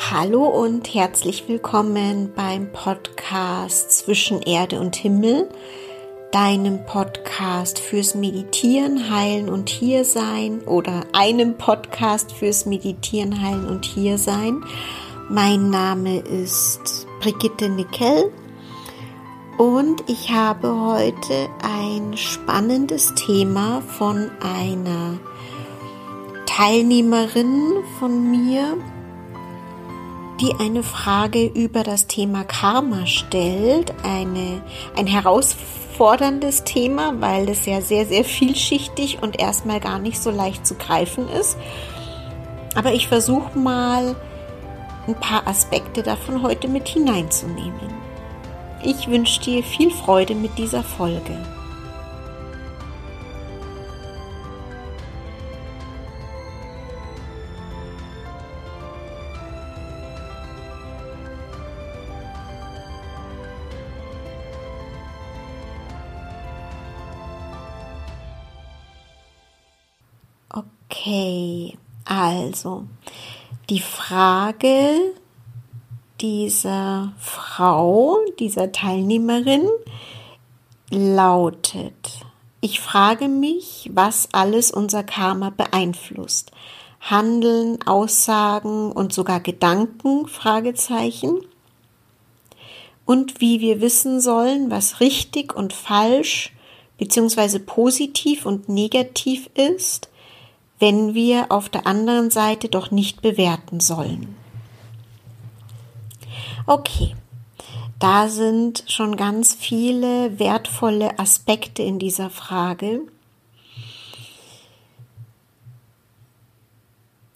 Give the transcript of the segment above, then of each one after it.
Hallo und herzlich willkommen beim Podcast Zwischen Erde und Himmel, deinem Podcast fürs Meditieren, Heilen und Hiersein oder einem Podcast fürs Meditieren, Heilen und Hiersein. Mein Name ist Brigitte Nickel und ich habe heute ein spannendes Thema von einer Teilnehmerin von mir, die eine Frage über das Thema Karma stellt. Eine, ein herausforderndes Thema, weil es ja sehr, sehr vielschichtig und erstmal gar nicht so leicht zu greifen ist. Aber ich versuche mal ein paar Aspekte davon heute mit hineinzunehmen. Ich wünsche dir viel Freude mit dieser Folge. Okay, also die Frage dieser Frau, dieser Teilnehmerin lautet, ich frage mich, was alles unser Karma beeinflusst. Handeln, Aussagen und sogar Gedanken, Fragezeichen. Und wie wir wissen sollen, was richtig und falsch bzw. positiv und negativ ist, wenn wir auf der anderen Seite doch nicht bewerten sollen. Okay, da sind schon ganz viele wertvolle Aspekte in dieser Frage.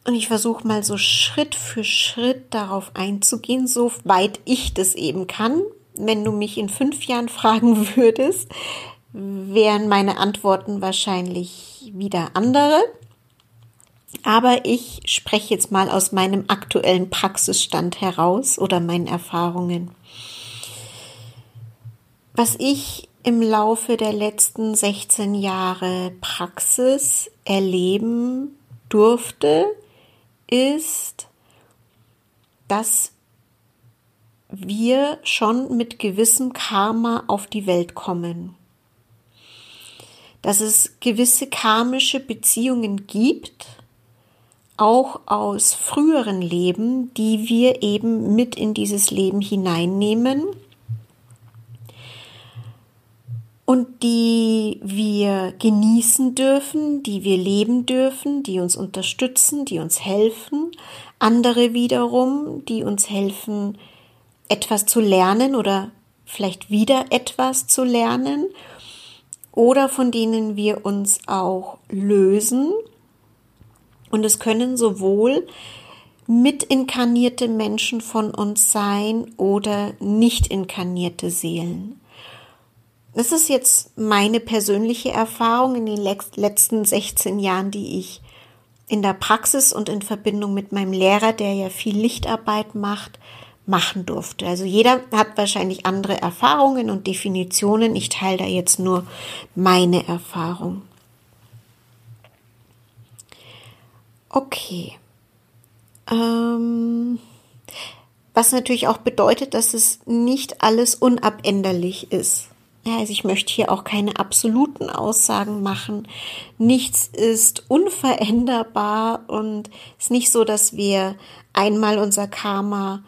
Und ich versuche mal so Schritt für Schritt darauf einzugehen, soweit ich das eben kann. Wenn du mich in fünf Jahren fragen würdest, wären meine Antworten wahrscheinlich wieder andere. Aber ich spreche jetzt mal aus meinem aktuellen Praxisstand heraus oder meinen Erfahrungen. Was ich im Laufe der letzten 16 Jahre Praxis erleben durfte, ist, dass wir schon mit gewissem Karma auf die Welt kommen. Dass es gewisse karmische Beziehungen gibt, auch aus früheren Leben, die wir eben mit in dieses Leben hineinnehmen. Und die wir genießen dürfen, die wir leben dürfen, die uns unterstützen, die uns helfen, andere wiederum, die uns helfen, etwas zu lernen oder vielleicht wieder etwas zu lernen. Oder von denen wir uns auch lösen und es können sowohl mit inkarnierte Menschen von uns sein oder nicht inkarnierte Seelen. Das ist jetzt meine persönliche Erfahrung in den letzten 16 Jahren, die ich in der Praxis und in Verbindung mit meinem Lehrer, der ja viel Lichtarbeit macht, machen durfte. Also jeder hat wahrscheinlich andere Erfahrungen und Definitionen. Ich teile da jetzt nur meine Erfahrung. Okay. Ähm, was natürlich auch bedeutet, dass es nicht alles unabänderlich ist. Also ich möchte hier auch keine absoluten Aussagen machen. Nichts ist unveränderbar und es ist nicht so, dass wir einmal unser Karma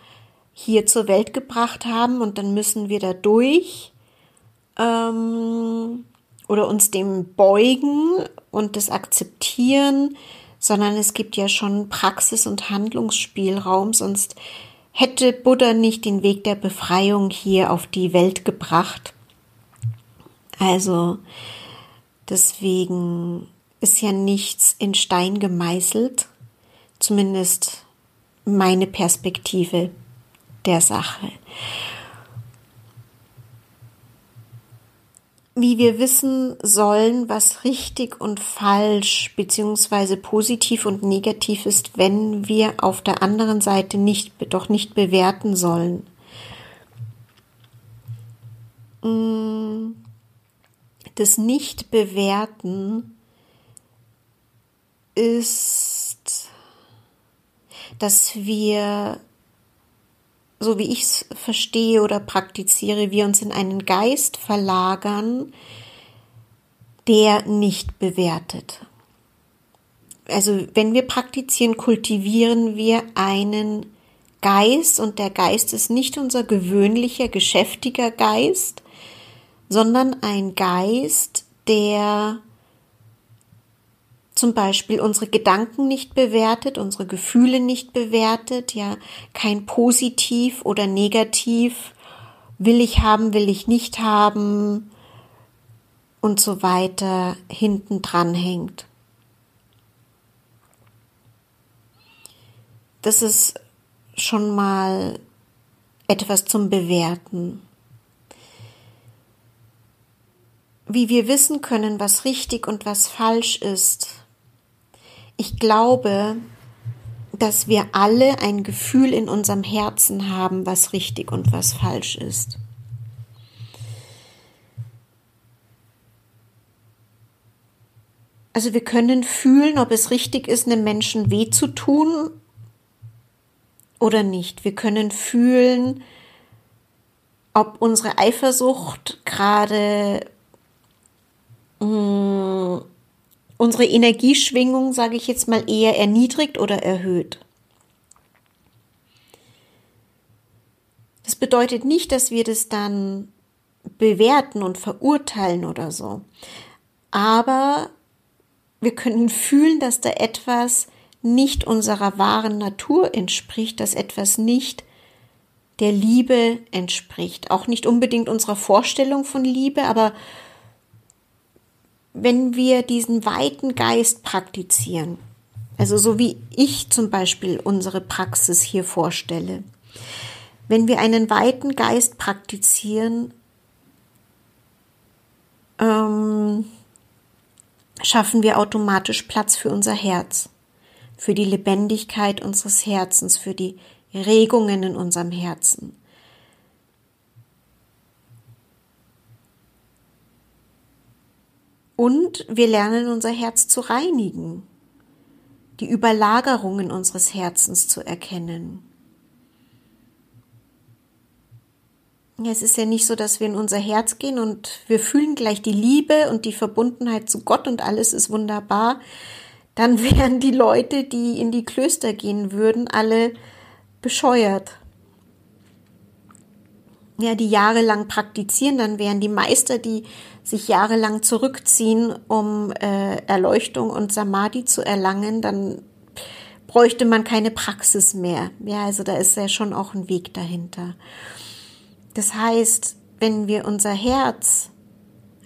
hier zur Welt gebracht haben und dann müssen wir da durch ähm, oder uns dem beugen und das akzeptieren sondern es gibt ja schon Praxis- und Handlungsspielraum, sonst hätte Buddha nicht den Weg der Befreiung hier auf die Welt gebracht. Also deswegen ist ja nichts in Stein gemeißelt, zumindest meine Perspektive der Sache. Wie wir wissen sollen, was richtig und falsch beziehungsweise positiv und negativ ist, wenn wir auf der anderen Seite nicht, doch nicht bewerten sollen. Mm, das Nicht-Bewerten ist, dass wir so wie ich es verstehe oder praktiziere, wir uns in einen Geist verlagern, der nicht bewertet. Also wenn wir praktizieren, kultivieren wir einen Geist und der Geist ist nicht unser gewöhnlicher, geschäftiger Geist, sondern ein Geist, der zum Beispiel unsere Gedanken nicht bewertet, unsere Gefühle nicht bewertet, ja, kein Positiv oder Negativ, will ich haben, will ich nicht haben und so weiter hinten dran hängt. Das ist schon mal etwas zum Bewerten. Wie wir wissen können, was richtig und was falsch ist, ich glaube, dass wir alle ein Gefühl in unserem Herzen haben, was richtig und was falsch ist. Also wir können fühlen, ob es richtig ist, einem Menschen weh zu tun oder nicht. Wir können fühlen, ob unsere Eifersucht gerade mm, unsere Energieschwingung, sage ich jetzt mal, eher erniedrigt oder erhöht. Das bedeutet nicht, dass wir das dann bewerten und verurteilen oder so. Aber wir können fühlen, dass da etwas nicht unserer wahren Natur entspricht, dass etwas nicht der Liebe entspricht. Auch nicht unbedingt unserer Vorstellung von Liebe, aber wenn wir diesen weiten Geist praktizieren, also so wie ich zum Beispiel unsere Praxis hier vorstelle, wenn wir einen weiten Geist praktizieren, ähm, schaffen wir automatisch Platz für unser Herz, für die Lebendigkeit unseres Herzens, für die Regungen in unserem Herzen. Und wir lernen unser Herz zu reinigen, die Überlagerungen unseres Herzens zu erkennen. Es ist ja nicht so, dass wir in unser Herz gehen und wir fühlen gleich die Liebe und die Verbundenheit zu Gott und alles ist wunderbar. Dann wären die Leute, die in die Klöster gehen würden, alle bescheuert ja, die jahrelang praktizieren, dann wären die Meister, die sich jahrelang zurückziehen, um äh, Erleuchtung und Samadhi zu erlangen, dann bräuchte man keine Praxis mehr. Ja, also da ist ja schon auch ein Weg dahinter. Das heißt, wenn wir unser Herz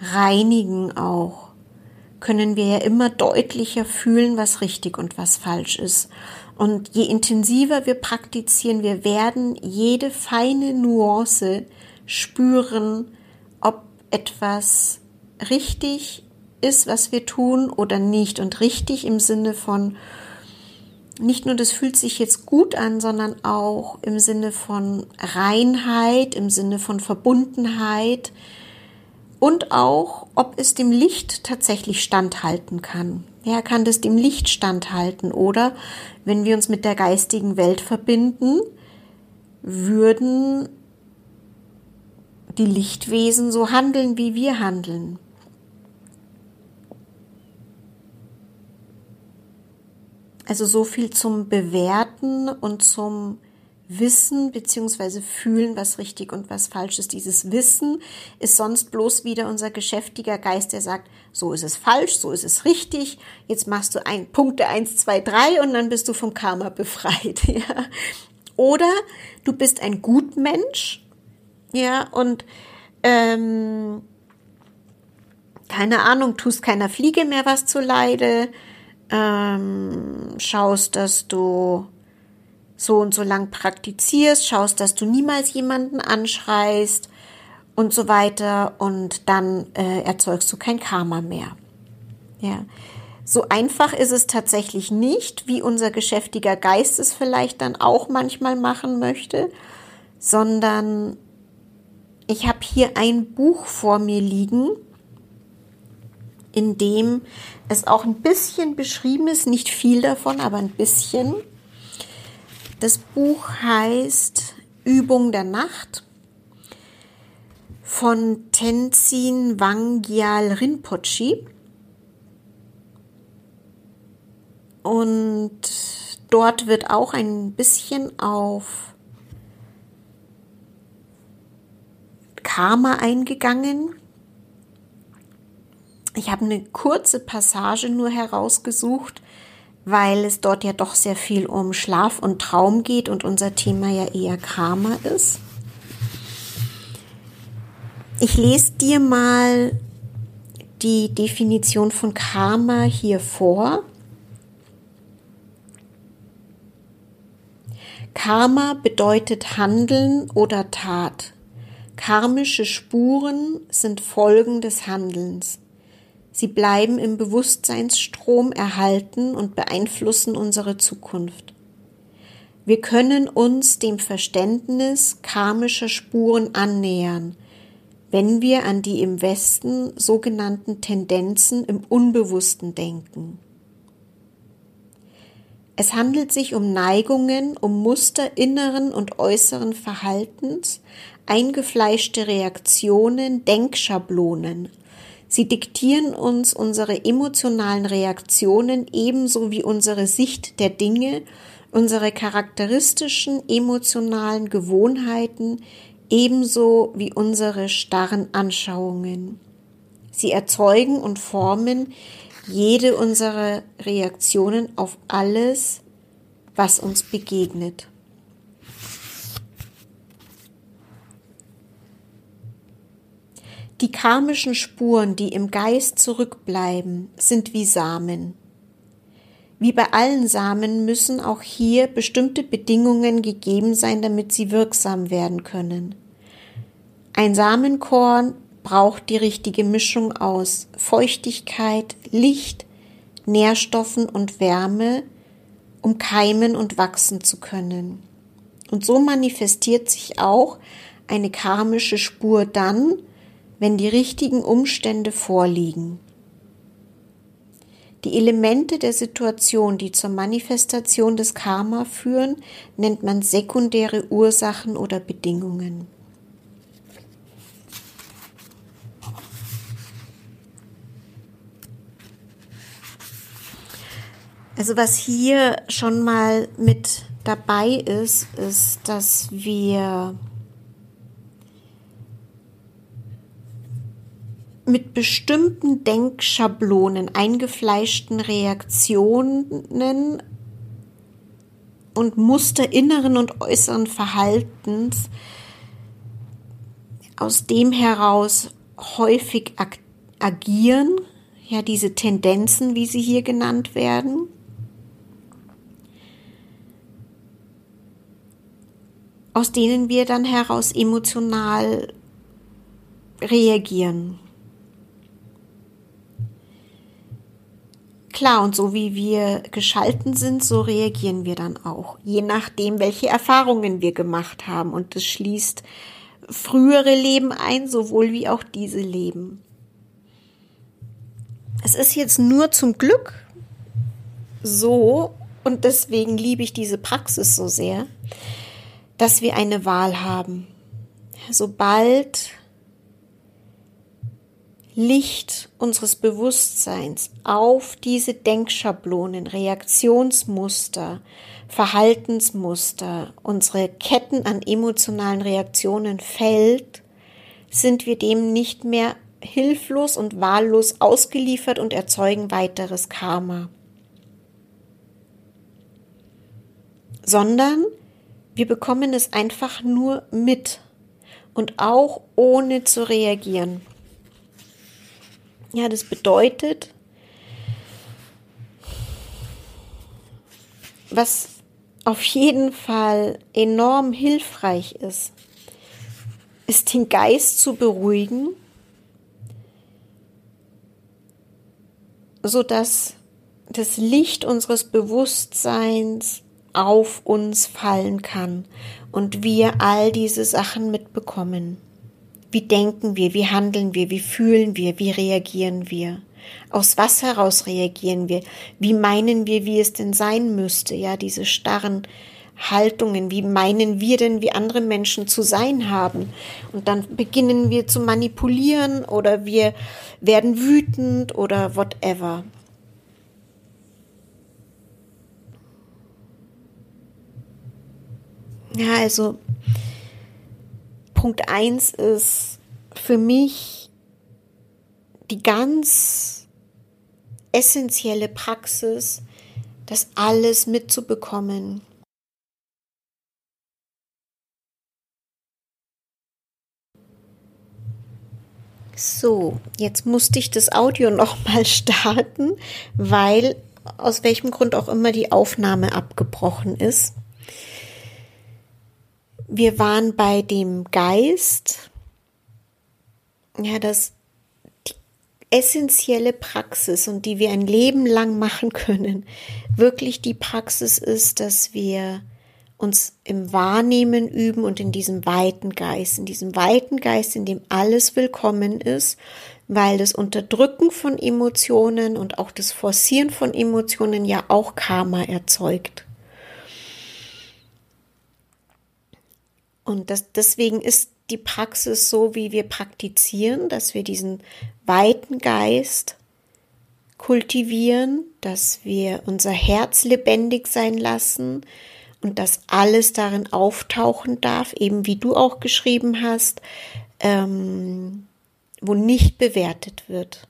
reinigen auch, können wir ja immer deutlicher fühlen, was richtig und was falsch ist. Und je intensiver wir praktizieren, wir werden jede feine Nuance spüren, ob etwas richtig ist, was wir tun oder nicht. Und richtig im Sinne von, nicht nur das fühlt sich jetzt gut an, sondern auch im Sinne von Reinheit, im Sinne von Verbundenheit und auch, ob es dem Licht tatsächlich standhalten kann. Ja, kann das dem Licht standhalten oder wenn wir uns mit der geistigen Welt verbinden, würden die Lichtwesen so handeln, wie wir handeln. Also so viel zum Bewerten und zum Wissen beziehungsweise fühlen, was richtig und was falsch ist. Dieses Wissen ist sonst bloß wieder unser geschäftiger Geist, der sagt, so ist es falsch, so ist es richtig. Jetzt machst du ein, Punkte eins, zwei, drei und dann bist du vom Karma befreit. Ja. Oder du bist ein Gutmensch, ja, und ähm, keine Ahnung, tust keiner Fliege mehr was zu Leide, ähm, schaust, dass du so und so lang praktizierst, schaust, dass du niemals jemanden anschreist und so weiter und dann äh, erzeugst du kein Karma mehr. Ja. So einfach ist es tatsächlich nicht, wie unser geschäftiger Geist es vielleicht dann auch manchmal machen möchte, sondern ich habe hier ein Buch vor mir liegen, in dem es auch ein bisschen beschrieben ist, nicht viel davon, aber ein bisschen. Das Buch heißt Übung der Nacht von Tenzin Wangyal Rinpoche. Und dort wird auch ein bisschen auf Karma eingegangen. Ich habe eine kurze Passage nur herausgesucht, weil es dort ja doch sehr viel um Schlaf und Traum geht und unser Thema ja eher Karma ist. Ich lese dir mal die Definition von Karma hier vor. Karma bedeutet Handeln oder Tat. Karmische Spuren sind Folgen des Handelns. Sie bleiben im Bewusstseinsstrom erhalten und beeinflussen unsere Zukunft. Wir können uns dem Verständnis karmischer Spuren annähern, wenn wir an die im Westen sogenannten Tendenzen im Unbewussten denken. Es handelt sich um Neigungen, um Muster inneren und äußeren Verhaltens, eingefleischte Reaktionen, Denkschablonen, Sie diktieren uns unsere emotionalen Reaktionen ebenso wie unsere Sicht der Dinge, unsere charakteristischen emotionalen Gewohnheiten ebenso wie unsere starren Anschauungen. Sie erzeugen und formen jede unserer Reaktionen auf alles, was uns begegnet. Die karmischen Spuren, die im Geist zurückbleiben, sind wie Samen. Wie bei allen Samen müssen auch hier bestimmte Bedingungen gegeben sein, damit sie wirksam werden können. Ein Samenkorn braucht die richtige Mischung aus Feuchtigkeit, Licht, Nährstoffen und Wärme, um keimen und wachsen zu können. Und so manifestiert sich auch eine karmische Spur dann, wenn die richtigen Umstände vorliegen. Die Elemente der Situation, die zur Manifestation des Karma führen, nennt man sekundäre Ursachen oder Bedingungen. Also was hier schon mal mit dabei ist, ist, dass wir mit bestimmten Denkschablonen, eingefleischten Reaktionen und Muster inneren und äußeren Verhaltens, aus dem heraus häufig ag agieren, ja, diese Tendenzen, wie sie hier genannt werden. aus denen wir dann heraus emotional reagieren. Klar, und so wie wir geschalten sind, so reagieren wir dann auch, je nachdem, welche Erfahrungen wir gemacht haben. Und das schließt frühere Leben ein, sowohl wie auch diese Leben. Es ist jetzt nur zum Glück so, und deswegen liebe ich diese Praxis so sehr, dass wir eine Wahl haben. Sobald Licht unseres Bewusstseins auf diese Denkschablonen, Reaktionsmuster, Verhaltensmuster, unsere Ketten an emotionalen Reaktionen fällt, sind wir dem nicht mehr hilflos und wahllos ausgeliefert und erzeugen weiteres Karma. Sondern wir bekommen es einfach nur mit und auch ohne zu reagieren. Ja, das bedeutet, was auf jeden Fall enorm hilfreich ist, ist den Geist zu beruhigen, so dass das Licht unseres Bewusstseins auf uns fallen kann und wir all diese Sachen mitbekommen. Wie denken wir, wie handeln wir, wie fühlen wir, wie reagieren wir? Aus was heraus reagieren wir? Wie meinen wir, wie es denn sein müsste? Ja, diese starren Haltungen, wie meinen wir denn, wie andere Menschen zu sein haben. Und dann beginnen wir zu manipulieren oder wir werden wütend oder whatever. Ja, also Punkt eins ist für mich die ganz essentielle Praxis, das alles mitzubekommen. So, jetzt musste ich das Audio nochmal starten, weil aus welchem Grund auch immer die Aufnahme abgebrochen ist. Wir waren bei dem Geist, ja, das die essentielle Praxis und die wir ein Leben lang machen können, wirklich die Praxis ist, dass wir uns im Wahrnehmen üben und in diesem weiten Geist, in diesem weiten Geist, in dem alles willkommen ist, weil das Unterdrücken von Emotionen und auch das Forcieren von Emotionen ja auch Karma erzeugt. Und das, deswegen ist die Praxis so, wie wir praktizieren, dass wir diesen weiten Geist kultivieren, dass wir unser Herz lebendig sein lassen, und dass alles darin auftauchen darf, eben wie du auch geschrieben hast, ähm, wo nicht bewertet wird.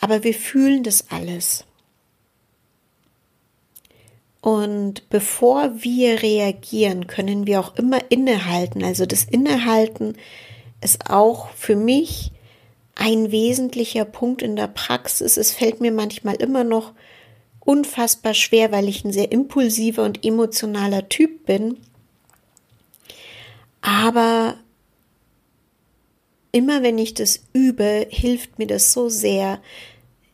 Aber wir fühlen das alles. Und bevor wir reagieren, können wir auch immer innehalten. Also das Innehalten ist auch für mich ein wesentlicher Punkt in der Praxis. Es fällt mir manchmal immer noch unfassbar schwer, weil ich ein sehr impulsiver und emotionaler Typ bin. Aber immer wenn ich das übe, hilft mir das so sehr,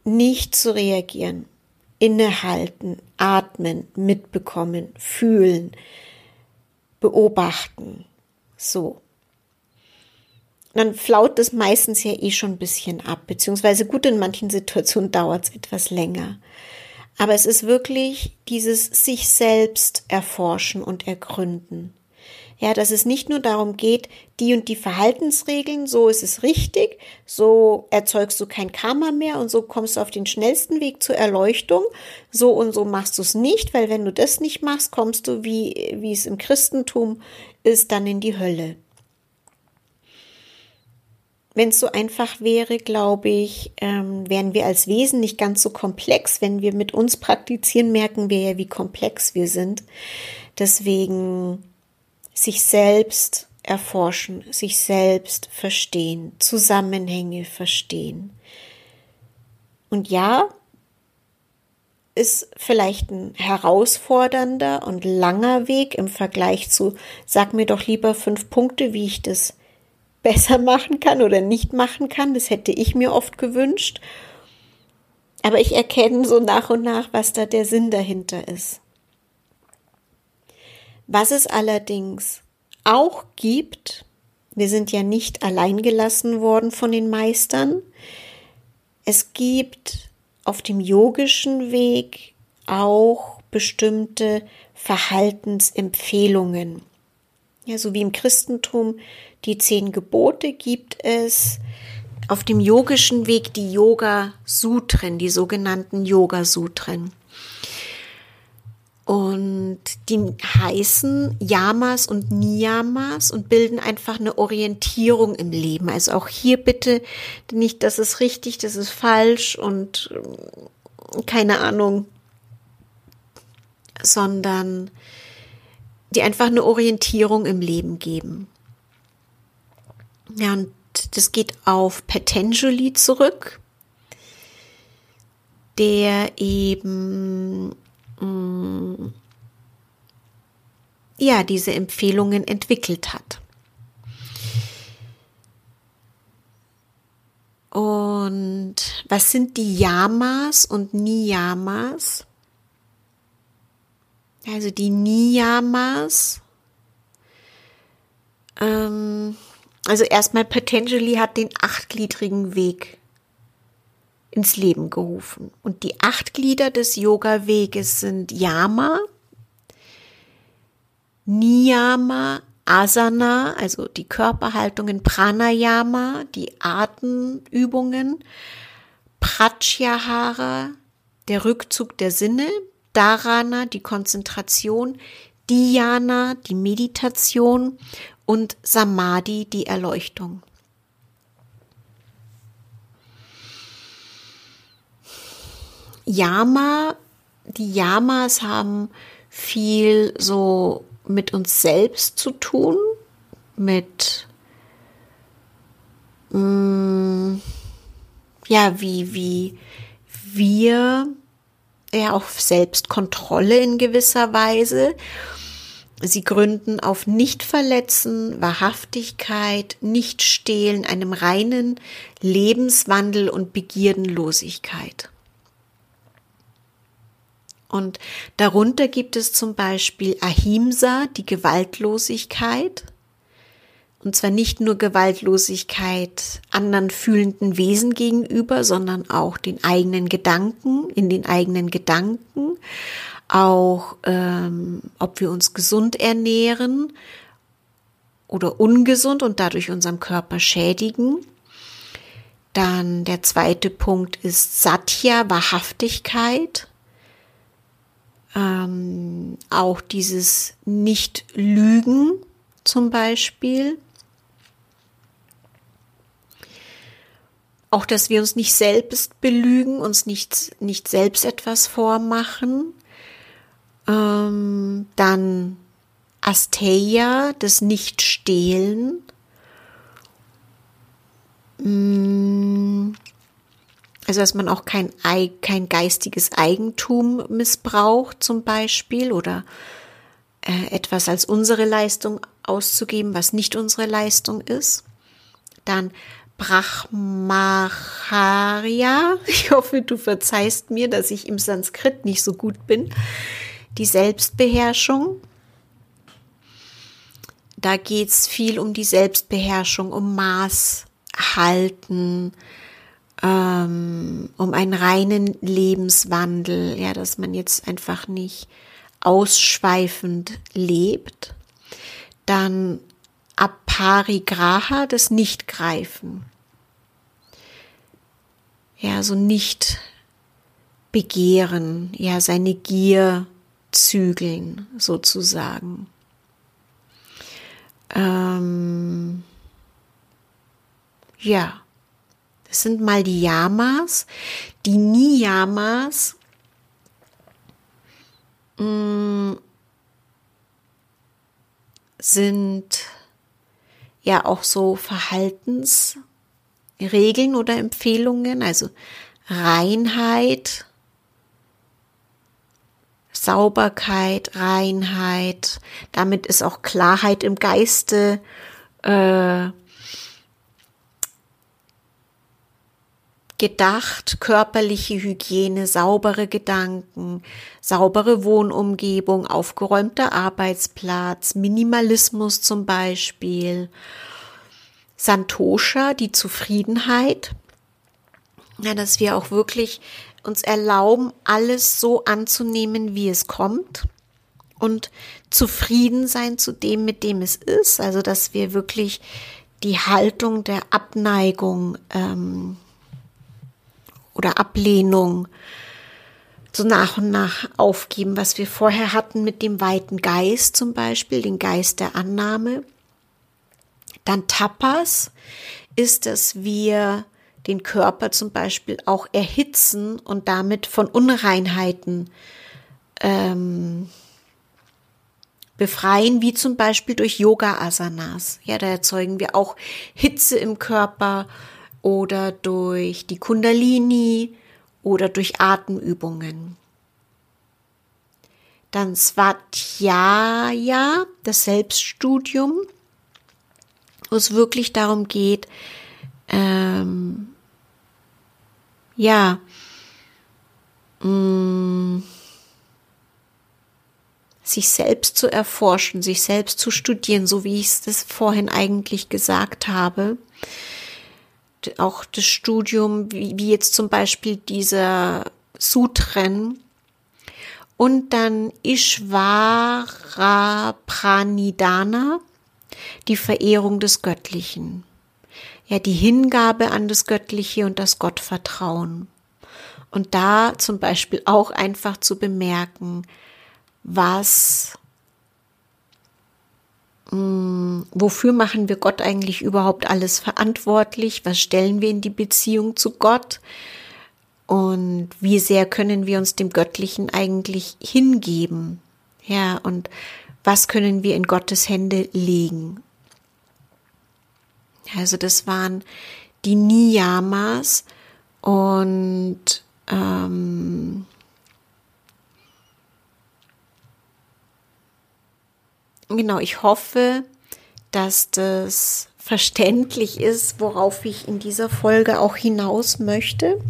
nicht zu reagieren. Innehalten, atmen, mitbekommen, fühlen, beobachten. So. Dann flaut das meistens ja eh schon ein bisschen ab, beziehungsweise gut, in manchen Situationen dauert es etwas länger. Aber es ist wirklich dieses sich selbst erforschen und ergründen. Ja, dass es nicht nur darum geht, die und die Verhaltensregeln, so ist es richtig, so erzeugst du kein Karma mehr und so kommst du auf den schnellsten Weg zur Erleuchtung, so und so machst du es nicht, weil wenn du das nicht machst, kommst du, wie, wie es im Christentum ist, dann in die Hölle. Wenn es so einfach wäre, glaube ich, ähm, wären wir als Wesen nicht ganz so komplex. Wenn wir mit uns praktizieren, merken wir ja, wie komplex wir sind. Deswegen sich selbst erforschen, sich selbst verstehen, Zusammenhänge verstehen. Und ja, ist vielleicht ein herausfordernder und langer Weg im Vergleich zu, sag mir doch lieber fünf Punkte, wie ich das besser machen kann oder nicht machen kann. Das hätte ich mir oft gewünscht. Aber ich erkenne so nach und nach, was da der Sinn dahinter ist. Was es allerdings auch gibt, wir sind ja nicht allein gelassen worden von den Meistern. Es gibt auf dem yogischen Weg auch bestimmte Verhaltensempfehlungen. Ja, so wie im Christentum die zehn Gebote gibt es auf dem yogischen Weg die Yoga-Sutren, die sogenannten Yoga-Sutren. Und die heißen Yamas und Niyamas und bilden einfach eine Orientierung im Leben. Also auch hier bitte nicht, das ist richtig, das ist falsch und äh, keine Ahnung, sondern die einfach eine Orientierung im Leben geben. Ja, und das geht auf Patanjali zurück, der eben mm, ja diese Empfehlungen entwickelt hat. Und was sind die Yamas und Niyamas? Also die Niyamas ähm, also erstmal Patanjali hat den achtgliedrigen Weg ins Leben gerufen. Und die acht Glieder des Yoga-Weges sind Yama, Niyama, Asana, also die Körperhaltungen, Pranayama, die Atemübungen, Pratyahara, der Rückzug der Sinne, Dharana, die Konzentration, Dhyana, die Meditation und Samadhi, die Erleuchtung. Yama, die Yamas haben viel so mit uns selbst zu tun, mit mh, mm, ja, wie, wie wir ja auch Selbstkontrolle in gewisser Weise. Sie gründen auf Nichtverletzen, Wahrhaftigkeit, Nichtstehlen, einem reinen Lebenswandel und Begierdenlosigkeit. Und darunter gibt es zum Beispiel Ahimsa, die Gewaltlosigkeit. Und zwar nicht nur Gewaltlosigkeit anderen fühlenden Wesen gegenüber, sondern auch den eigenen Gedanken, in den eigenen Gedanken, auch ähm, ob wir uns gesund ernähren oder ungesund und dadurch unserem Körper schädigen. Dann der zweite Punkt ist Satya, Wahrhaftigkeit ähm, auch dieses Nicht-Lügen zum Beispiel. Auch, dass wir uns nicht selbst belügen, uns nicht, nicht selbst etwas vormachen. Ähm, dann Asteia, das Nicht-Stehlen. Mm, also dass man auch kein, kein geistiges Eigentum missbraucht zum Beispiel oder äh, etwas als unsere Leistung auszugeben, was nicht unsere Leistung ist. Dann Brahmacharya. Ich hoffe, du verzeihst mir, dass ich im Sanskrit nicht so gut bin. Die Selbstbeherrschung. Da geht es viel um die Selbstbeherrschung, um Maß halten, ähm, um einen reinen Lebenswandel, ja, dass man jetzt einfach nicht ausschweifend lebt. Dann Aparigraha, das Nichtgreifen. Ja, so nicht begehren, ja, seine Gier zügeln, sozusagen. Ähm, ja. Das sind mal die Yamas. Die Niyamas mm, sind ja auch so Verhaltensregeln oder Empfehlungen, also Reinheit, Sauberkeit, Reinheit, damit ist auch Klarheit im Geiste äh, gedacht, körperliche Hygiene, saubere Gedanken, saubere Wohnumgebung, aufgeräumter Arbeitsplatz, Minimalismus zum Beispiel, Santosha, die Zufriedenheit, ja, dass wir auch wirklich uns erlauben, alles so anzunehmen, wie es kommt und zufrieden sein zu dem, mit dem es ist, also dass wir wirklich die Haltung der Abneigung ähm, oder Ablehnung so nach und nach aufgeben, was wir vorher hatten mit dem weiten Geist zum Beispiel, den Geist der Annahme. Dann Tapas ist, dass wir den Körper zum Beispiel auch erhitzen und damit von Unreinheiten ähm, befreien, wie zum Beispiel durch Yoga-Asanas. Ja, da erzeugen wir auch Hitze im Körper oder durch die Kundalini oder durch Atemübungen. Dann Svatjaya, das Selbststudium, wo es wirklich darum geht, ähm, ja, mh, mm, sich selbst zu erforschen, sich selbst zu studieren, so wie ich es vorhin eigentlich gesagt habe auch das Studium, wie, wie jetzt zum Beispiel dieser Sutren und dann Ishvara Pranidana, die Verehrung des Göttlichen. Ja, die Hingabe an das Göttliche und das Gottvertrauen. Und da zum Beispiel auch einfach zu bemerken, was, wofür machen wir Gott eigentlich überhaupt alles verantwortlich? Was stellen wir in die Beziehung zu Gott? Und wie sehr können wir uns dem Göttlichen eigentlich hingeben? Ja, und was können wir in Gottes Hände legen? Also das waren die Niyamas und ähm, genau, ich hoffe, dass das verständlich ist, worauf ich in dieser Folge auch hinaus möchte.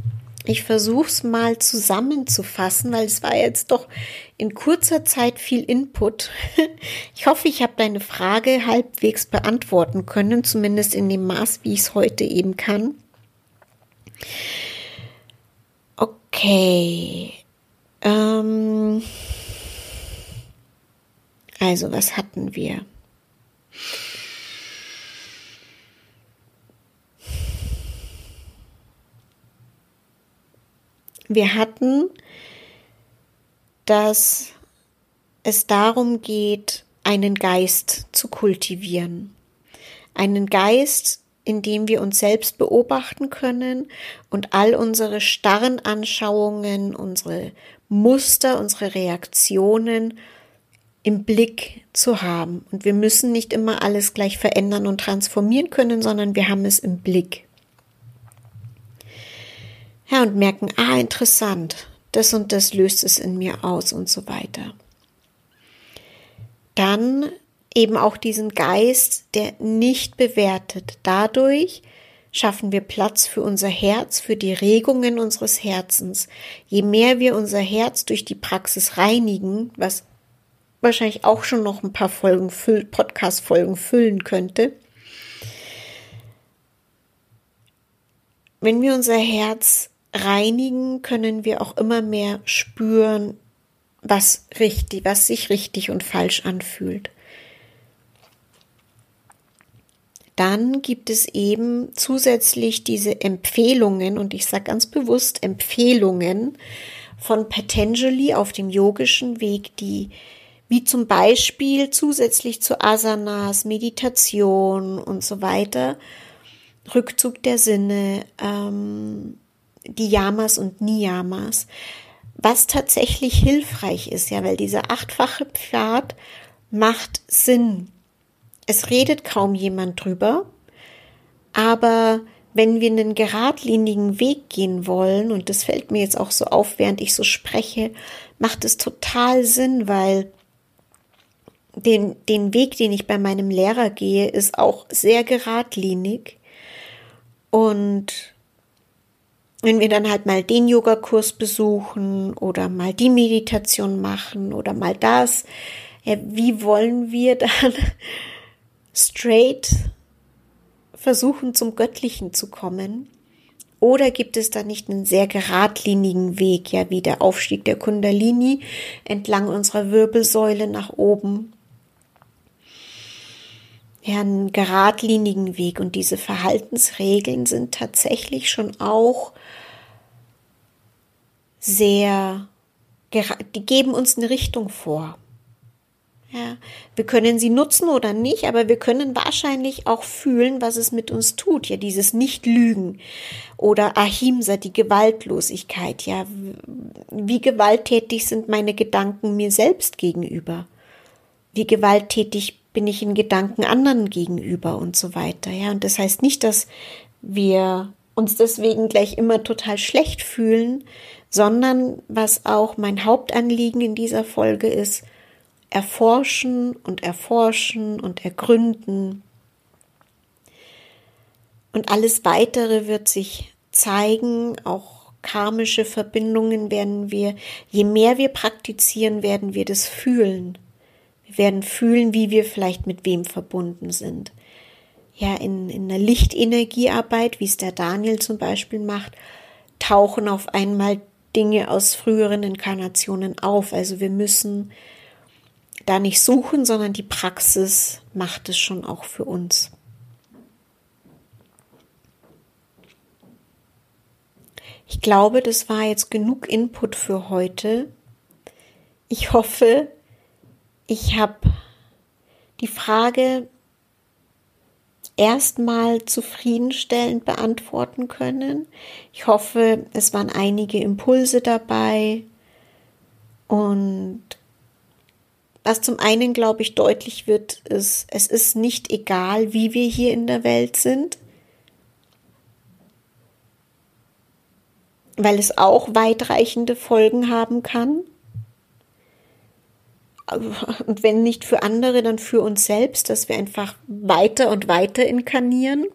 Ich versuche es mal zusammenzufassen, weil es war jetzt doch in kurzer Zeit viel Input. Ich hoffe, ich habe deine Frage halbwegs beantworten können, zumindest in dem Maß, wie ich es heute eben kann. Okay. Ähm also, was hatten wir? Wir hatten, dass es darum geht, einen Geist zu kultivieren. Einen Geist, in dem wir uns selbst beobachten können und all unsere starren Anschauungen, unsere Muster, unsere Reaktionen im Blick zu haben. Und wir müssen nicht immer alles gleich verändern und transformieren können, sondern wir haben es im Blick. Ja, und merken, ah, interessant, das und das löst es in mir aus und so weiter. Dann eben auch diesen Geist, der nicht bewertet. Dadurch schaffen wir Platz für unser Herz, für die Regungen unseres Herzens. Je mehr wir unser Herz durch die Praxis reinigen, was wahrscheinlich auch schon noch ein paar Folgen, Podcast-Folgen füllen könnte, wenn wir unser Herz reinigen, können wir auch immer mehr spüren, was richtig, was sich richtig und falsch anfühlt. Dann gibt es eben zusätzlich diese Empfehlungen, und ich sage ganz bewusst Empfehlungen von Patanjali auf dem yogischen Weg, die wie zum Beispiel zusätzlich zu Asanas, Meditation und so weiter, Rückzug der Sinne, ähm, die Yamas und Niyamas, was tatsächlich hilfreich ist, ja, weil dieser achtfache Pfad macht Sinn. Es redet kaum jemand drüber, aber wenn wir einen geradlinigen Weg gehen wollen, und das fällt mir jetzt auch so auf, während ich so spreche, macht es total Sinn, weil den, den Weg, den ich bei meinem Lehrer gehe, ist auch sehr geradlinig. Und wenn wir dann halt mal den Yogakurs besuchen oder mal die Meditation machen oder mal das, wie wollen wir dann straight versuchen, zum Göttlichen zu kommen? Oder gibt es da nicht einen sehr geradlinigen Weg, ja, wie der Aufstieg der Kundalini entlang unserer Wirbelsäule nach oben? Einen geradlinigen Weg. Und diese Verhaltensregeln sind tatsächlich schon auch sehr, die geben uns eine Richtung vor. Ja, wir können sie nutzen oder nicht, aber wir können wahrscheinlich auch fühlen, was es mit uns tut. Ja, dieses Nicht-Lügen oder Ahimsa, die Gewaltlosigkeit. Ja, wie gewalttätig sind meine Gedanken mir selbst gegenüber? Wie gewalttätig bin ich in Gedanken anderen gegenüber und so weiter. Ja, und das heißt nicht, dass wir uns deswegen gleich immer total schlecht fühlen, sondern was auch mein Hauptanliegen in dieser Folge ist, erforschen und erforschen und ergründen. Und alles weitere wird sich zeigen, auch karmische Verbindungen werden wir, je mehr wir praktizieren, werden wir das fühlen. Wir werden fühlen, wie wir vielleicht mit wem verbunden sind. Ja, in, in einer Lichtenergiearbeit, wie es der Daniel zum Beispiel macht, tauchen auf einmal Dinge aus früheren Inkarnationen auf. Also wir müssen da nicht suchen, sondern die Praxis macht es schon auch für uns. Ich glaube, das war jetzt genug Input für heute. Ich hoffe, ich habe die Frage erstmal zufriedenstellend beantworten können. Ich hoffe, es waren einige Impulse dabei und was zum einen, glaube ich, deutlich wird, ist, es ist nicht egal, wie wir hier in der Welt sind, weil es auch weitreichende Folgen haben kann. Und wenn nicht für andere, dann für uns selbst, dass wir einfach weiter und weiter inkarnieren.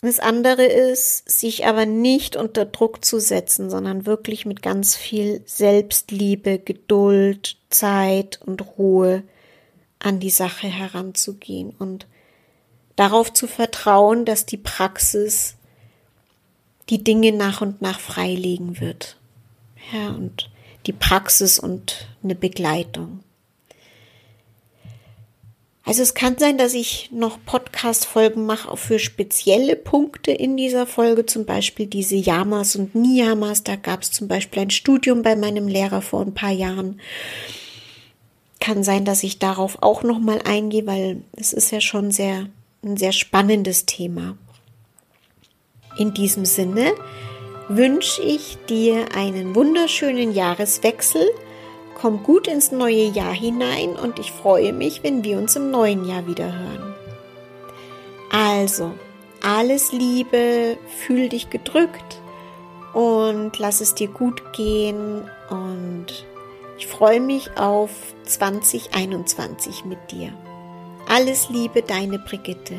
Das andere ist, sich aber nicht unter Druck zu setzen, sondern wirklich mit ganz viel Selbstliebe, Geduld, Zeit und Ruhe an die Sache heranzugehen und darauf zu vertrauen, dass die Praxis die Dinge nach und nach freilegen wird. Ja, und die Praxis und eine Begleitung. Also es kann sein, dass ich noch Podcast-Folgen mache auch für spezielle Punkte in dieser Folge, zum Beispiel diese Yamas und Niyamas. Da gab es zum Beispiel ein Studium bei meinem Lehrer vor ein paar Jahren. Kann sein, dass ich darauf auch noch mal eingehe, weil es ist ja schon sehr ein sehr spannendes Thema. In diesem Sinne wünsche ich dir einen wunderschönen Jahreswechsel komm gut ins neue Jahr hinein und ich freue mich, wenn wir uns im neuen Jahr wieder hören. Also, alles Liebe, fühl dich gedrückt und lass es dir gut gehen und ich freue mich auf 2021 mit dir. Alles Liebe, deine Brigitte.